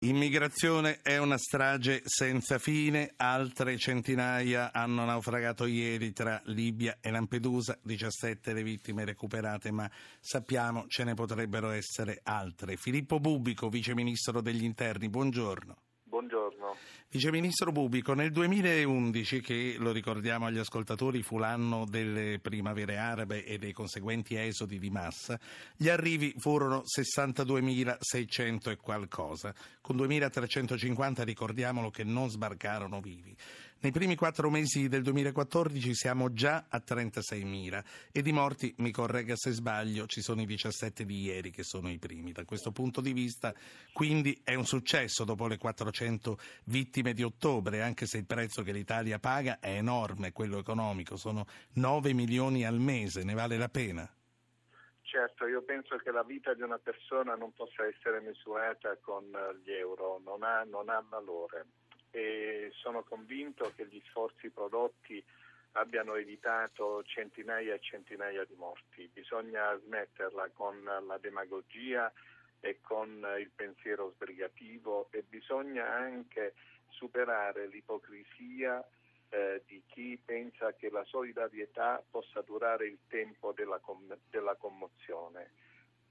Immigrazione è una strage senza fine, altre centinaia hanno naufragato ieri tra Libia e Lampedusa, 17 le vittime recuperate, ma sappiamo ce ne potrebbero essere altre. Filippo Bubico, Vice Ministro degli Interni, buongiorno. Buongiorno. Vice Ministro Bubico, nel 2011, che lo ricordiamo agli ascoltatori, fu l'anno delle primavere arabe e dei conseguenti esodi di massa, gli arrivi furono 62.600 e qualcosa, con 2.350, ricordiamolo, che non sbarcarono vivi. Nei primi quattro mesi del 2014 siamo già a 36.000 e di morti, mi corregga se sbaglio, ci sono i 17 di ieri che sono i primi. Da questo punto di vista, quindi, è un successo dopo le 400 vittime di ottobre, anche se il prezzo che l'Italia paga è enorme, quello economico, sono 9 milioni al mese, ne vale la pena? Certo, io penso che la vita di una persona non possa essere misurata con gli euro, non ha, non ha valore e sono convinto che gli sforzi prodotti abbiano evitato centinaia e centinaia di morti. Bisogna smetterla con la demagogia e con il pensiero sbrigativo e bisogna anche superare l'ipocrisia eh, di chi pensa che la solidarietà possa durare il tempo della, com- della commozione.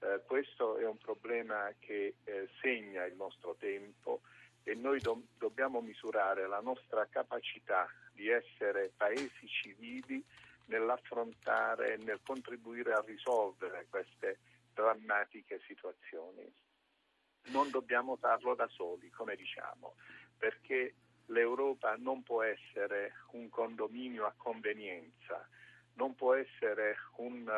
Eh, questo è un problema che eh, segna il nostro tempo e noi do- dobbiamo misurare la nostra capacità di essere paesi civili nell'affrontare, nel contribuire a risolvere queste drammatiche situazioni. Non dobbiamo farlo da soli, come diciamo, perché l'Europa non può essere un condominio a convenienza, non può essere un,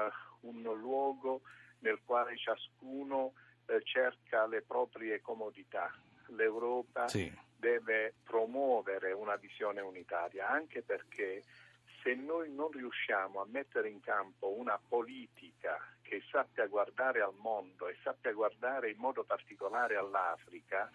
un luogo nel quale ciascuno eh, cerca le proprie comodità l'Europa sì. deve promuovere una visione unitaria, anche perché se noi non riusciamo a mettere in campo una politica che sappia guardare al mondo e sappia guardare in modo particolare all'Africa,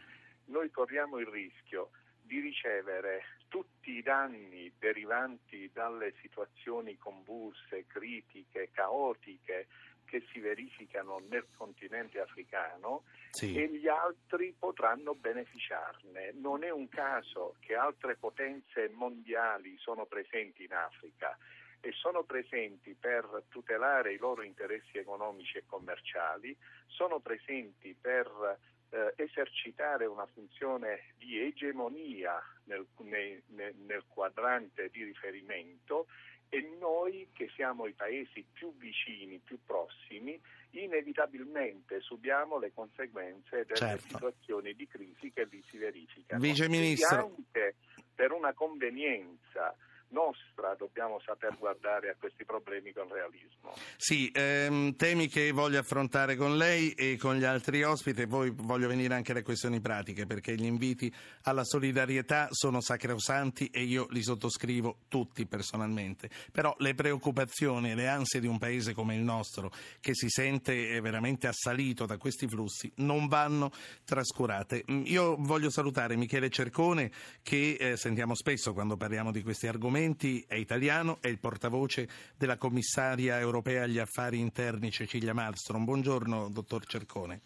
noi corriamo il rischio di ricevere tutti i danni derivanti dalle situazioni convulse, critiche, caotiche che si verificano nel continente africano sì. e gli altri potranno beneficiarne. Non è un caso che altre potenze mondiali sono presenti in Africa e sono presenti per tutelare i loro interessi economici e commerciali, sono presenti per eh, esercitare una funzione di egemonia nel, nel, nel quadrante di riferimento e noi che siamo i paesi più vicini, più prossimi, inevitabilmente subiamo le conseguenze delle certo. situazioni di crisi che lì si verificano. Vice Ministro. Anche per una convenienza nostra dobbiamo saper guardare a questi problemi con realismo. Sì, ehm, temi che voglio affrontare con lei e con gli altri ospiti e poi voglio venire anche alle questioni pratiche perché gli inviti alla solidarietà sono sacrosanti e io li sottoscrivo tutti personalmente, però le preoccupazioni e le ansie di un paese come il nostro che si sente veramente assalito da questi flussi non vanno trascurate. Mm, io voglio salutare Michele Cercone che eh, sentiamo spesso quando parliamo di questi argomenti Documenti è italiano, è il portavoce della commissaria europea agli affari interni Cecilia Malmström. Buongiorno, dottor Cercone.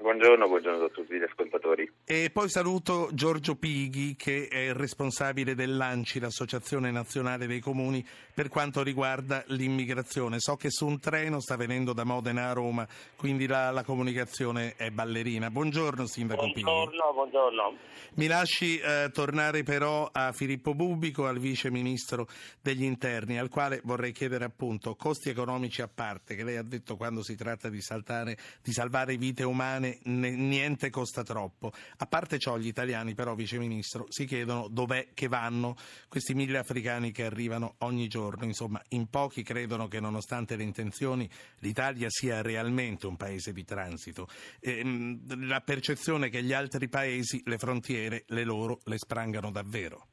Buongiorno, buongiorno a tutti gli ascoltatori. E poi saluto Giorgio Pighi, che è il responsabile dell'ANCI, l'Associazione Nazionale dei Comuni, per quanto riguarda l'immigrazione. So che su un treno sta venendo da Modena a Roma, quindi la, la comunicazione è ballerina. Buongiorno, Sindaco buongiorno, Pighi. Buongiorno, buongiorno. Mi lasci eh, tornare però a Filippo Bubico, al Vice Ministro degli Interni, al quale vorrei chiedere appunto costi economici a parte, che lei ha detto quando si tratta di, saltare, di salvare vite umane niente costa troppo. A parte ciò, gli italiani, però, Vice Ministro, si chiedono dov'è che vanno questi mille africani che arrivano ogni giorno. Insomma, in pochi credono che, nonostante le intenzioni, l'Italia sia realmente un paese di transito. E, ehm, la percezione che gli altri paesi, le frontiere, le loro, le sprangano davvero.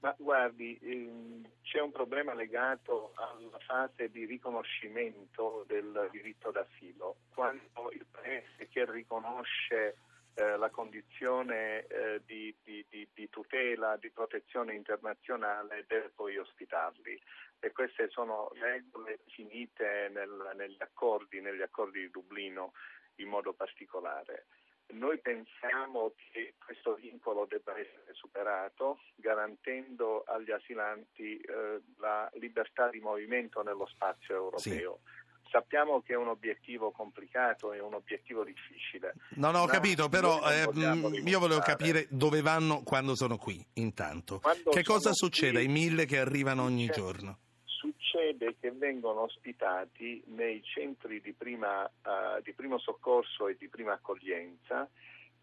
Ma guardi, ehm, c'è un problema legato alla fase di riconoscimento del diritto d'asilo. Quando il paese che riconosce eh, la condizione eh, di, di, di, tutela, di protezione internazionale deve poi ospitarli e queste sono regole definite nel, negli, accordi, negli accordi di Dublino in modo particolare. Noi pensiamo che questo vincolo debba essere superato garantendo agli asilanti eh, la libertà di movimento nello spazio europeo. Sì. Sappiamo che è un obiettivo complicato, è un obiettivo difficile. No, no, ho capito, però eh, mm, io volevo capire dove vanno quando sono qui, intanto. Quando che cosa succede ai mille che arrivano ogni giorno? Succede che vengono ospitati nei centri di, prima, uh, di primo soccorso e di prima accoglienza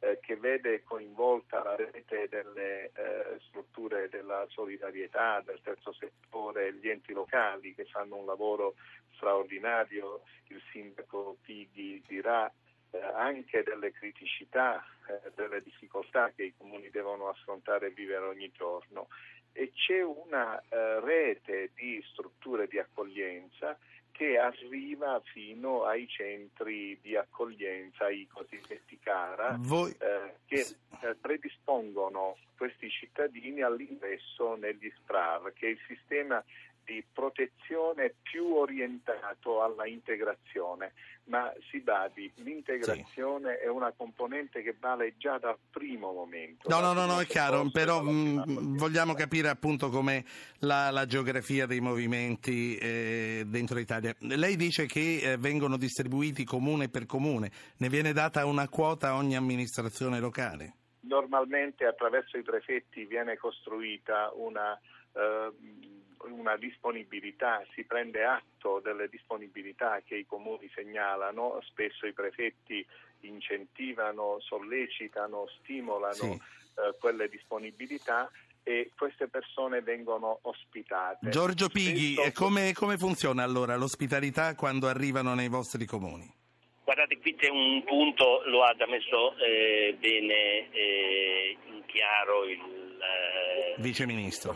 eh, che vede coinvolta la rete delle eh, strutture della solidarietà, del terzo settore, gli enti locali che fanno un lavoro straordinario, il sindaco Pighi dirà eh, anche delle criticità, eh, delle difficoltà che i comuni devono affrontare e vivere ogni giorno. E c'è una eh, rete di strutture di accoglienza che arriva fino ai centri di accoglienza, i cosiddetti CARA, Voi... eh, che eh, predispongono questi cittadini all'ingresso negli SPRAR, che è il sistema di protezione più orientato alla integrazione, ma si badi, l'integrazione sì. è una componente che vale già dal primo momento. No, no, no, no, è chiaro, però mh, mm, vogliamo capire appunto com'è la, la geografia dei movimenti eh, dentro l'Italia. Lei dice che eh, vengono distribuiti comune per comune, ne viene data una quota a ogni amministrazione locale? Normalmente attraverso i prefetti viene costruita una... Eh, una disponibilità, si prende atto delle disponibilità che i comuni segnalano, spesso i prefetti incentivano, sollecitano, stimolano sì. eh, quelle disponibilità e queste persone vengono ospitate. Giorgio Pighi, Spesso... come, come funziona allora l'ospitalità quando arrivano nei vostri comuni? Guardate, qui c'è un punto, lo ha già messo eh, bene eh, in chiaro il eh, Vice Ministro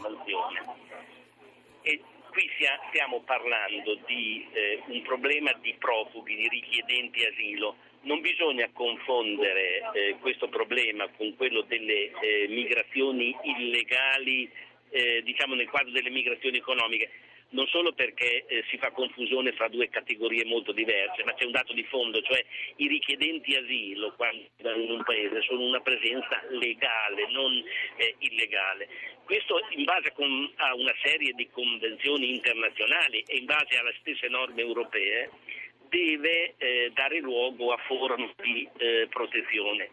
e qui stiamo parlando di eh, un problema di profughi, di richiedenti asilo. Non bisogna confondere eh, questo problema con quello delle eh, migrazioni illegali, eh, diciamo nel quadro delle migrazioni economiche non solo perché eh, si fa confusione fra due categorie molto diverse, ma c'è un dato di fondo, cioè i richiedenti asilo quando vanno in un paese sono una presenza legale, non eh, illegale. Questo in base a una serie di convenzioni internazionali e in base alle stesse norme europee deve eh, dare luogo a forme di eh, protezione.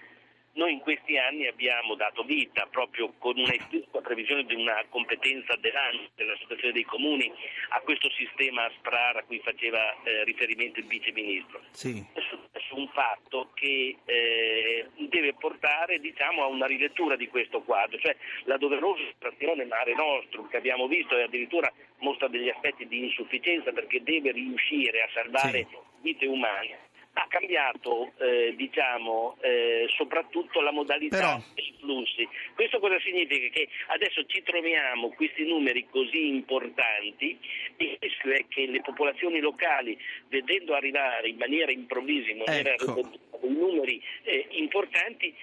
Noi in questi anni abbiamo dato vita, proprio con una previsione di una competenza dell'Associazione dei Comuni, a questo sistema SPRAR a cui faceva eh, riferimento il Vice Ministro. Sì. È successo un fatto che eh, deve portare diciamo, a una rilettura di questo quadro, cioè la doverosa operazione Mare Nostrum che abbiamo visto e addirittura mostra degli aspetti di insufficienza perché deve riuscire a salvare sì. vite umane ha cambiato eh, diciamo, eh, soprattutto la modalità Però... dei flussi. Questo cosa significa? Che adesso ci troviamo questi numeri così importanti e il rischio è che le popolazioni locali, vedendo arrivare in maniera improvvisa, in maniera ecco. numeri eh, importanti,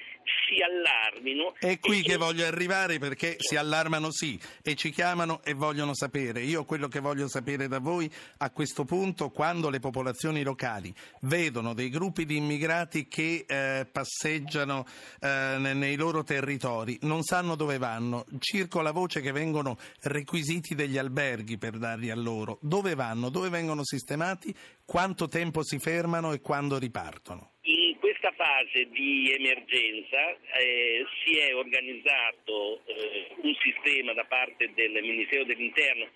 si allarmino. È qui che voglio arrivare perché si allarmano sì e ci chiamano e vogliono sapere. Io quello che voglio sapere da voi a questo punto, quando le popolazioni locali vedono dei gruppi di immigrati che eh, passeggiano eh, nei loro territori, non sanno dove vanno, circola voce che vengono requisiti degli alberghi per darli a loro. Dove vanno? Dove vengono sistemati? Quanto tempo si fermano e quando ripartono? Questa fase di emergenza eh, si è organizzato eh, un sistema da parte del Ministero dell'Interno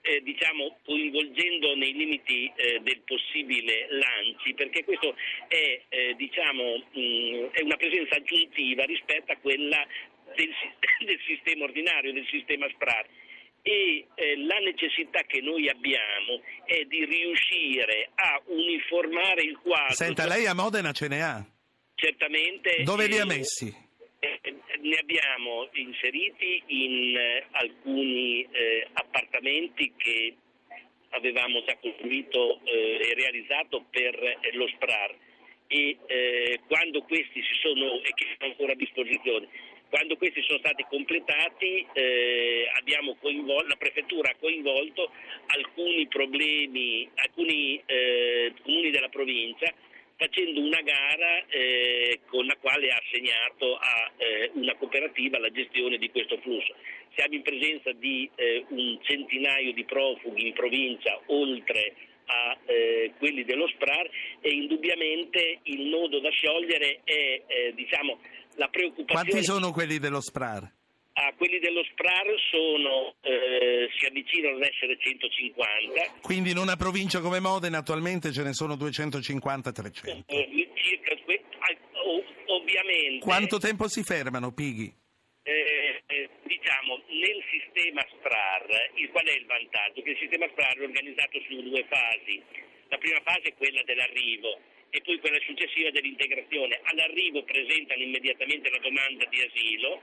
eh, diciamo, coinvolgendo nei limiti eh, del possibile lanci, perché questo è, eh, diciamo, mm, è, una presenza aggiuntiva rispetto a quella del, del sistema ordinario, del sistema SPRAR e eh, la necessità che noi abbiamo è di riuscire a uniformare il quadro. Senta, lei a Modena ce ne ha? Certamente. Dove li ha messi? Eh, ne abbiamo inseriti in eh, alcuni eh, appartamenti che avevamo già costruito eh, e realizzato per eh, lo SPRAR e quando questi si sono e che sono ancora a disposizione quando questi sono stati completati eh, coinvol- la prefettura ha coinvolto alcuni problemi, alcuni eh, comuni della provincia facendo una gara eh, con la quale ha assegnato a eh, una cooperativa la gestione di questo flusso. Siamo in presenza di eh, un centinaio di profughi in provincia, oltre a eh, quelli dello SPRAR e indubbiamente il nodo da sciogliere è eh, diciamo, la preoccupazione... Quanti sono quelli dello SPRAR? Ah, quelli dello SPRAR sono, eh, si avvicinano ad essere 150. Quindi in una provincia come Modena attualmente ce ne sono 250-300. Eh, circa, ovviamente. Quanto tempo si fermano, Pighi? Eh, eh, diciamo, nel sistema SPRAR, il, qual è il vantaggio? Che il sistema SPRAR è organizzato su due fasi. La prima fase è quella dell'arrivo e poi quella successiva dell'integrazione. All'arrivo presentano immediatamente la domanda di asilo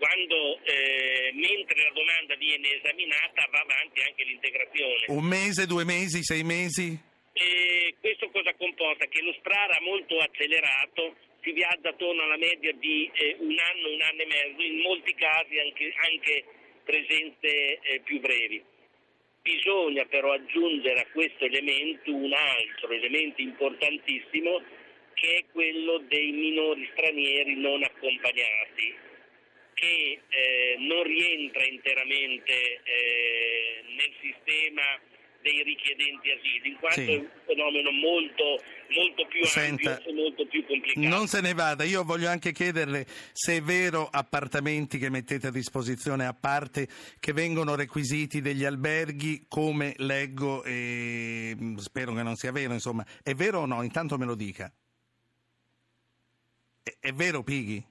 quando eh, mentre la domanda viene esaminata va avanti anche l'integrazione. Un mese, due mesi, sei mesi? E questo cosa comporta? Che lo SPRAR ha molto accelerato, si viaggia attorno alla media di eh, un anno, un anno e mezzo, in molti casi anche, anche presenze eh, più brevi. Bisogna però aggiungere a questo elemento un altro elemento importantissimo che è quello dei minori stranieri non accompagnati che eh, non rientra interamente eh, nel sistema dei richiedenti asilo, in quanto sì. è un fenomeno molto, molto più Senta, ampio e molto più complicato. Non se ne vada, io voglio anche chiederle se è vero appartamenti che mettete a disposizione a parte che vengono requisiti degli alberghi come leggo e mm, spero che non sia vero, insomma, è vero o no? Intanto me lo dica. È, è vero Pighi?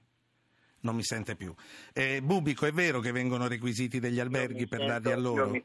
non mi sente più. Eh, Bubico, è vero che vengono requisiti degli alberghi per sento, darli a loro?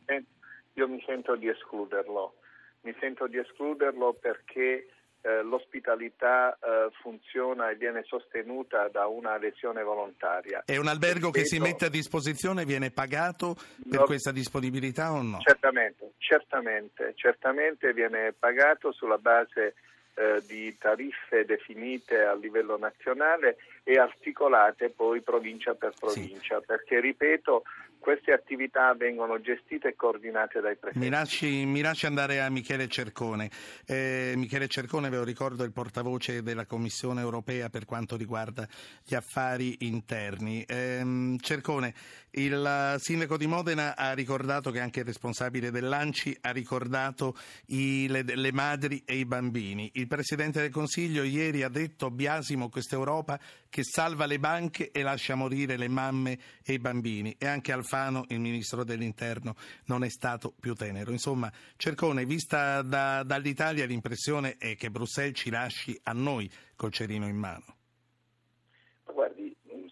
Io mi, sento, di escluderlo, mi sento di escluderlo perché eh, l'ospitalità eh, funziona e viene sostenuta da una adesione volontaria. È un albergo che si mette a disposizione, viene pagato per no, questa disponibilità o no? Certamente, certamente, certamente viene pagato sulla base eh, di tariffe definite a livello nazionale e articolate poi provincia per provincia, sì. perché ripeto, queste attività vengono gestite e coordinate dai prefetti. Mi lasci, mi lasci andare a Michele Cercone. Eh, Michele Cercone, ve lo ricordo, è il portavoce della Commissione europea per quanto riguarda gli affari interni. Eh, Cercone, il sindaco di Modena ha ricordato che anche il responsabile dell'ANCI ha ricordato i, le, le, madri e i bambini. Il Presidente del Consiglio ieri ha detto biasimo questa Europa che salva le banche e lascia morire le mamme e i bambini. E anche Alfano, il Ministro dell'Interno, non è stato più tenero. Insomma, Cercone, vista da, dall'Italia l'impressione è che Bruxelles ci lasci a noi col cerino in mano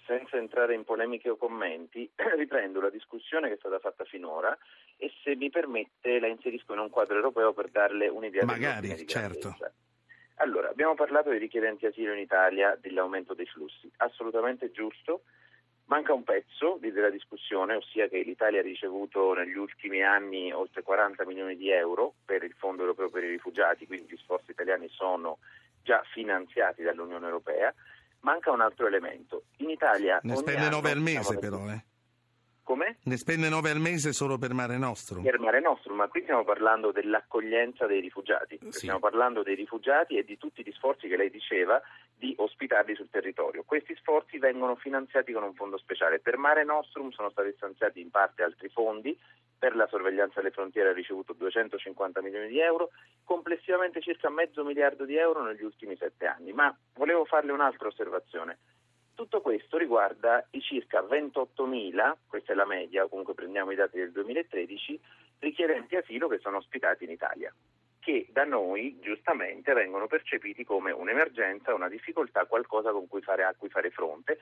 senza entrare in polemiche o commenti, riprendo la discussione che è stata fatta finora e se mi permette la inserisco in un quadro europeo per darle un'idea Magari, di certo. Allora, abbiamo parlato dei richiedenti asilo in Italia, dell'aumento dei flussi, assolutamente giusto. Manca un pezzo della discussione, ossia che l'Italia ha ricevuto negli ultimi anni oltre 40 milioni di euro per il Fondo europeo per i rifugiati, quindi gli sforzi italiani sono già finanziati dall'Unione europea manca un altro elemento. In Italia... Ne spende 9 al mese però, eh? Come? Ne spende 9 al mese solo per Mare Nostrum. Per Mare Nostrum, ma qui stiamo parlando dell'accoglienza dei rifugiati. Sì. Stiamo parlando dei rifugiati e di tutti gli sforzi che lei diceva di ospitarli sul territorio. Questi sforzi vengono finanziati con un fondo speciale. Per Mare Nostrum sono stati stanziati in parte altri fondi, per la sorveglianza alle frontiere ha ricevuto 250 milioni di euro, complessivamente circa mezzo miliardo di euro negli ultimi sette anni. Ma volevo farle un'altra osservazione. Tutto questo riguarda i circa 28.000, questa è la media, comunque prendiamo i dati del 2013, richiedenti asilo che sono ospitati in Italia, che da noi giustamente vengono percepiti come un'emergenza, una difficoltà, qualcosa cui fare, a cui fare fronte,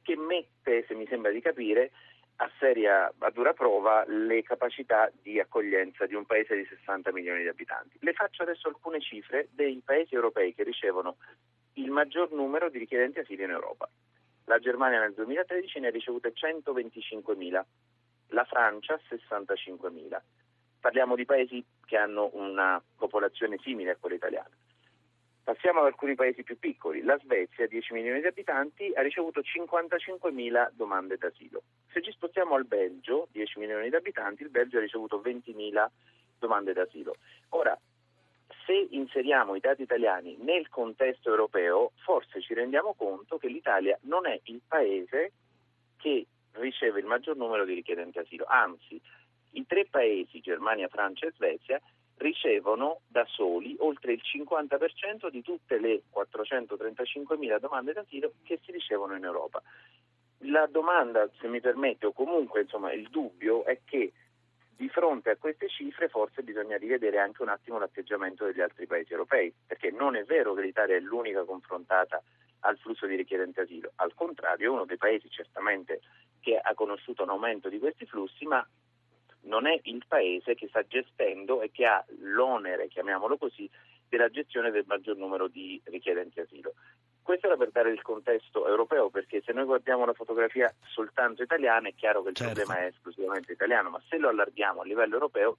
che mette, se mi sembra di capire, a seria, a dura prova le capacità di accoglienza di un paese di 60 milioni di abitanti. Le faccio adesso alcune cifre dei paesi europei che ricevono il maggior numero di richiedenti asilo in Europa. La Germania nel 2013 ne ha ricevute 125.000, la Francia 65.000. Parliamo di paesi che hanno una popolazione simile a quella italiana. Passiamo ad alcuni paesi più piccoli. La Svezia, 10 milioni di abitanti, ha ricevuto 55.000 domande d'asilo. Se ci spostiamo al Belgio, 10 milioni di abitanti, il Belgio ha ricevuto 20.000 domande d'asilo. Ora, se inseriamo i dati italiani nel contesto europeo, forse ci rendiamo conto che l'Italia non è il paese che riceve il maggior numero di richiedenti asilo, anzi i tre paesi, Germania, Francia e Svezia, ricevono da soli oltre il 50% di tutte le 435.000 domande d'asilo che si ricevono in Europa. La domanda, se mi permette, o comunque insomma, il dubbio è che di fronte a queste cifre forse bisogna rivedere anche un attimo l'atteggiamento degli altri paesi europei, perché non è vero che l'Italia è l'unica confrontata al flusso di richiedenti asilo, al contrario è uno dei paesi certamente che ha conosciuto un aumento di questi flussi, ma non è il paese che sta gestendo e che ha l'onere, chiamiamolo così, della gestione del maggior numero di richiedenti asilo. Questo era per dare il contesto europeo, perché se noi guardiamo la fotografia soltanto italiana è chiaro che il certo. problema è esclusivamente italiano, ma se lo allarghiamo a livello europeo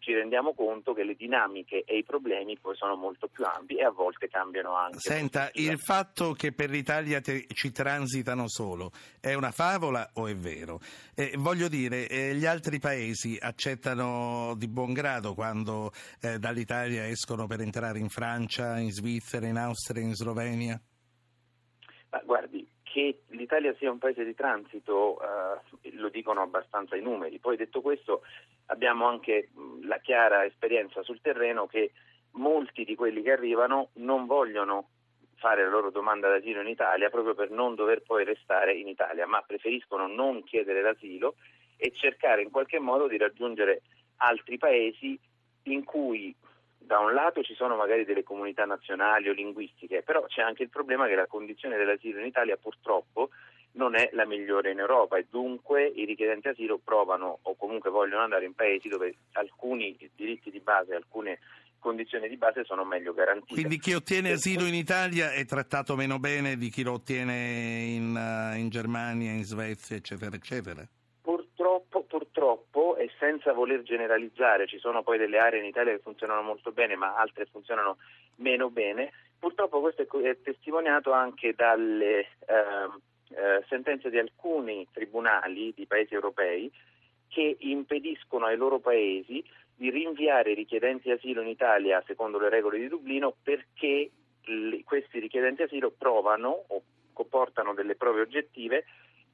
ci rendiamo conto che le dinamiche e i problemi poi sono molto più ampi e a volte cambiano anche. Senta, il fatto che per l'Italia te, ci transitano solo è una favola o è vero? Eh, voglio dire, eh, gli altri paesi accettano di buon grado quando eh, dall'Italia escono per entrare in Francia, in Svizzera, in Austria, in Slovenia? Ma guardi, che l'Italia sia un paese di transito eh, lo dicono abbastanza i numeri. Poi detto questo abbiamo anche la chiara esperienza sul terreno che molti di quelli che arrivano non vogliono fare la loro domanda d'asilo in Italia proprio per non dover poi restare in Italia, ma preferiscono non chiedere l'asilo e cercare in qualche modo di raggiungere altri paesi in cui da un lato ci sono magari delle comunità nazionali o linguistiche, però c'è anche il problema che la condizione dell'asilo in Italia purtroppo non è la migliore in Europa e dunque i richiedenti asilo provano o comunque vogliono andare in paesi dove alcuni diritti di base, alcune condizioni di base sono meglio garantite. Quindi chi ottiene asilo in Italia è trattato meno bene di chi lo ottiene in, uh, in Germania, in Svezia, eccetera, eccetera? E senza voler generalizzare, ci sono poi delle aree in Italia che funzionano molto bene, ma altre funzionano meno bene. Purtroppo questo è testimoniato anche dalle eh, eh, sentenze di alcuni tribunali di paesi europei che impediscono ai loro paesi di rinviare i richiedenti asilo in Italia secondo le regole di Dublino perché questi richiedenti asilo provano o comportano delle prove oggettive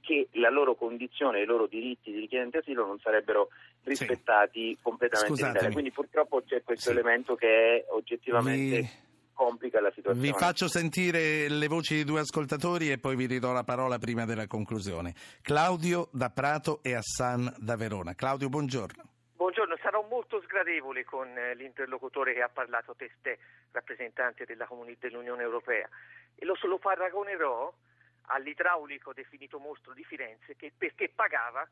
che la loro condizione e i loro diritti di richiedente asilo non sarebbero rispettati sì. completamente Scusatemi. in Italia. Quindi purtroppo c'è questo sì. elemento che è oggettivamente Vi... complica la situazione. Vi faccio sentire le voci di due ascoltatori e poi vi ridò la parola prima della conclusione. Claudio da Prato e Hassan da Verona. Claudio, buongiorno. Buongiorno, sarò molto sgradevole con eh, l'interlocutore che ha parlato testé, rappresentante dell'Unione Europea, e lo, lo paragonerò all'idraulico definito mostro di Firenze che perché pagava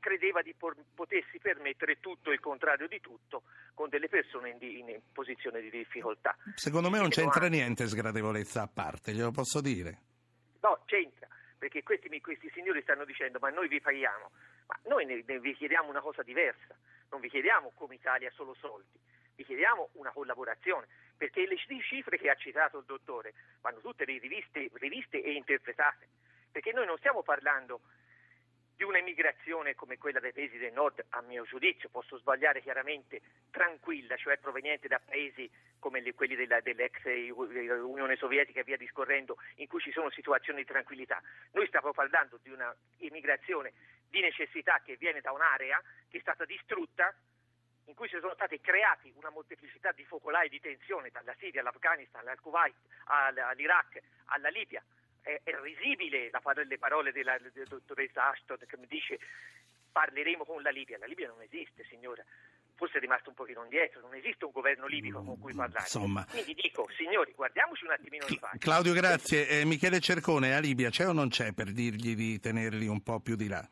credeva di por- potersi permettere tutto il contrario di tutto con delle persone in, di- in posizione di difficoltà. Secondo me non c'entra niente sgradevolezza a parte, glielo posso dire. No, c'entra, perché questi, questi signori stanno dicendo ma noi vi paghiamo, ma noi ne, ne vi chiediamo una cosa diversa, non vi chiediamo come Italia solo soldi, vi chiediamo una collaborazione perché le cifre che ha citato il dottore vanno tutte riviste, riviste e interpretate, perché noi non stiamo parlando di un'emigrazione come quella dei paesi del nord, a mio giudizio, posso sbagliare chiaramente, tranquilla, cioè proveniente da paesi come quelli della, dell'ex Unione Sovietica e via discorrendo, in cui ci sono situazioni di tranquillità. Noi stiamo parlando di un'immigrazione di necessità che viene da un'area che è stata distrutta in cui si sono stati creati una molteplicità di focolai di tensione dalla Siria all'Afghanistan, al Kuwait, all'Iraq, alla Libia. È, è risibile la, le parole della, della dottoressa Ashton che mi dice parleremo con la Libia. La Libia non esiste, signora. Forse è rimasto un pochino indietro, non esiste un governo libico con cui parlare. Insomma. Quindi dico, signori, guardiamoci un attimino di faccia. Claudio, grazie. Eh, Michele Cercone, a Libia c'è o non c'è per dirgli di tenerli un po' più di là?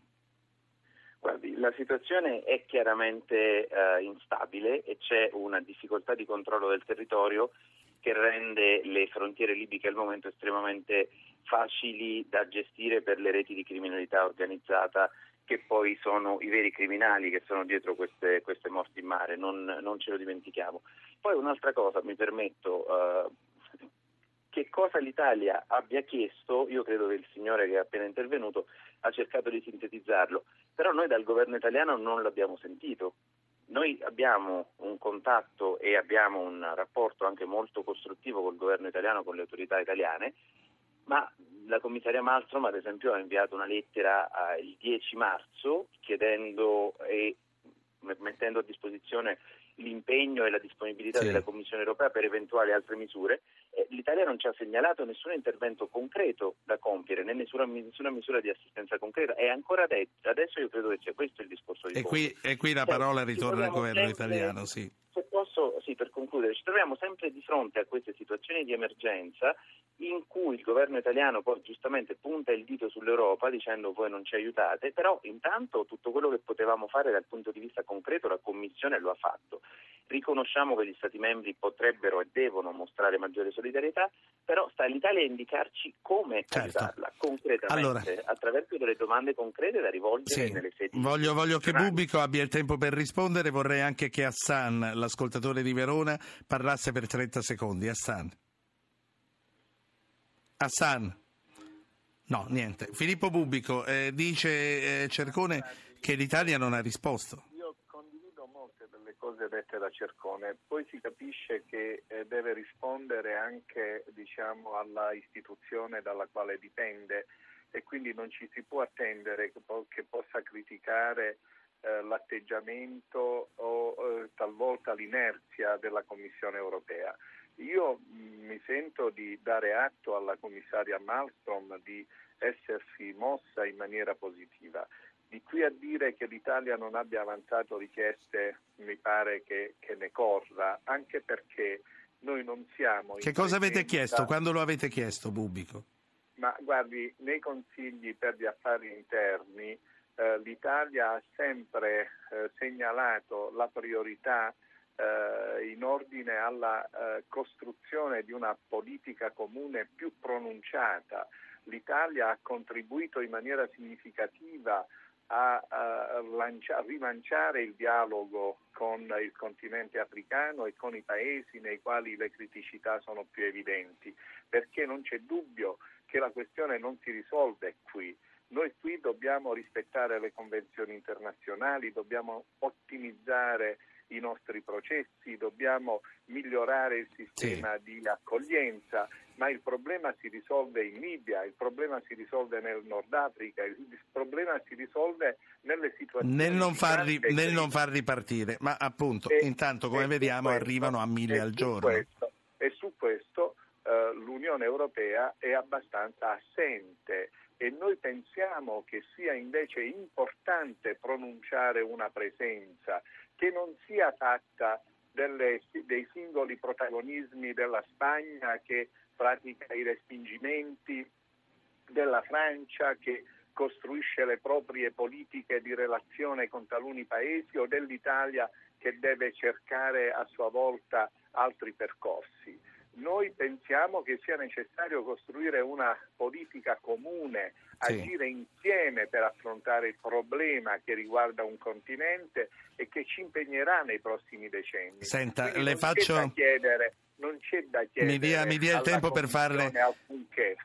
La situazione è chiaramente eh, instabile e c'è una difficoltà di controllo del territorio che rende le frontiere libiche al momento estremamente facili da gestire per le reti di criminalità organizzata che poi sono i veri criminali che sono dietro queste, queste morti in mare, non, non, ce lo dimentichiamo. Poi un'altra cosa, mi permetto, eh, che cosa l'Italia abbia chiesto, io credo che il signore che è appena intervenuto ha cercato di sintetizzarlo, però noi dal governo italiano non l'abbiamo sentito. Noi abbiamo un contatto e abbiamo un rapporto anche molto costruttivo col governo italiano, con le autorità italiane, ma la commissaria Malmström ad esempio ha inviato una lettera il 10 marzo chiedendo e mettendo a disposizione l'impegno e la disponibilità sì. della Commissione europea per eventuali altre misure. Eh, L'Italia non ci ha segnalato nessun intervento concreto da compiere, né nessuna, nessuna misura di assistenza concreta. E ancora adesso io credo che sia questo il discorso di e qui, e qui la cioè, parola ritorna al governo sempre, italiano, sì. Se posso, sì, per concludere, ci troviamo sempre di fronte a queste situazioni di emergenza in cui il governo italiano poi giustamente punta il dito sull'Europa dicendo voi non ci aiutate, però intanto tutto quello che potevamo fare dal punto di vista concreto la Commissione lo ha fatto. Riconosciamo che gli Stati membri potrebbero e devono mostrare maggiore solidarietà, però sta all'Italia a indicarci come certo. aiutarla concretamente, allora, attraverso delle domande concrete da rivolgere sì, nelle sedi. Voglio, voglio che Bubico abbia il tempo per rispondere, vorrei anche che Hassan, l'ascoltatore di Verona, parlasse per 30 secondi. Hassan. Hassan. No, niente. Filippo Bubico eh, dice eh, Cercone che l'Italia non ha risposto. Io condivido molte delle cose dette da Cercone, poi si capisce che eh, deve rispondere anche diciamo, alla istituzione dalla quale dipende e quindi non ci si può attendere che, po- che possa criticare eh, l'atteggiamento o eh, talvolta l'inerzia della Commissione europea. Io mm, mi sento di dare atto alla commissaria Malmström di essersi mossa in maniera positiva. Di qui a dire che l'Italia non abbia avanzato richieste mi pare che, che ne corra, anche perché noi non siamo... Che cosa avete chiesto? Quando lo avete chiesto, Bubico? Ma guardi, nei consigli per gli affari interni eh, l'Italia ha sempre eh, segnalato la priorità eh, in ordine alla eh, costruzione di una politica comune più pronunciata. L'Italia ha contribuito in maniera significativa a, a, lancia, a, rilanciare il dialogo con il continente africano e con i paesi nei quali le criticità sono più evidenti, perché non c'è dubbio che la questione non si risolve qui. Noi qui dobbiamo rispettare le convenzioni internazionali, dobbiamo ottimizzare i nostri processi, dobbiamo migliorare il sistema sì. di accoglienza, ma il problema si risolve in Libia, il problema si risolve nel Nord Africa, il problema si risolve nelle situazioni nel non, far, ri, nel non far ripartire, ma appunto e, intanto come vediamo questo, arrivano a mille al giorno. Questo, e su questo eh, l'Unione Europea è abbastanza assente e noi pensiamo che sia invece importante pronunciare una presenza che non sia fatta delle, dei singoli protagonismi della Spagna che pratica i respingimenti, della Francia che costruisce le proprie politiche di relazione con taluni paesi o dell'Italia che deve cercare a sua volta altri percorsi. Noi pensiamo che sia necessario costruire una politica comune, sì. agire insieme per affrontare il problema che riguarda un continente e che ci impegnerà nei prossimi decenni. Senta, Quindi le faccio... Chiedere, non c'è da chiedere. Mi dia, mi dia il tempo per farle.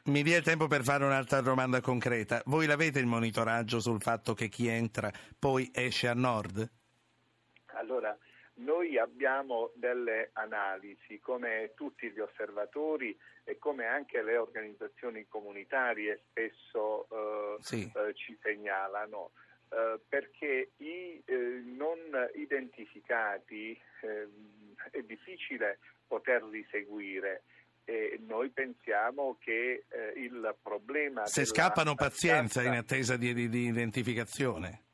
Mi dia il tempo per fare un'altra domanda concreta. Voi l'avete il monitoraggio sul fatto che chi entra poi esce a nord? Allora, noi abbiamo delle analisi, come tutti gli osservatori e come anche le organizzazioni comunitarie spesso eh, sì. eh, ci segnalano, eh, perché i eh, non identificati ehm, è difficile poterli seguire e noi pensiamo che eh, il problema... Se scappano pazienza in attesa di, di, di identificazione.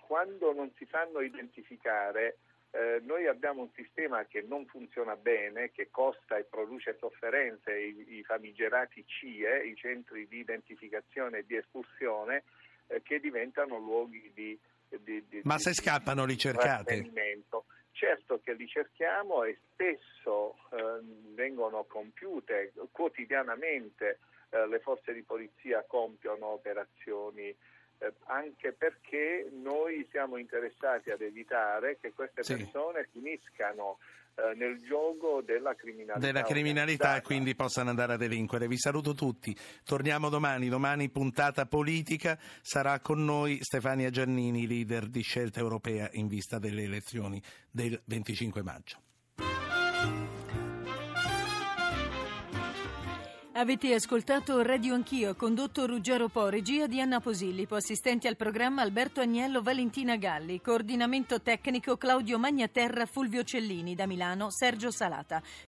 Quando non si fanno identificare eh, noi abbiamo un sistema che non funziona bene, che costa e produce sofferenze, i, i famigerati CIE, i centri di identificazione e di espulsione, eh, che diventano luoghi di, di, di Ma se scappano li cercate? Certo che li cerchiamo e spesso eh, vengono compiute quotidianamente, eh, le forze di polizia compiono operazioni eh, anche perché noi siamo interessati ad evitare che queste Sì. persone finiscano eh, nel gioco della criminalità. della criminalità e quindi possano andare a delinquere. Vi saluto tutti. Torniamo domani, domani puntata politica. Sarà con noi Stefania Giannini, leader di scelta europea in vista delle elezioni del 25 maggio. Avete ascoltato Radio Anch'io, condotto Ruggero Po, regia di Anna Posillipo, assistenti al programma Alberto Agnello, Valentina Galli, coordinamento tecnico Claudio Magnaterra, Fulvio Cellini, da Milano Sergio Salata.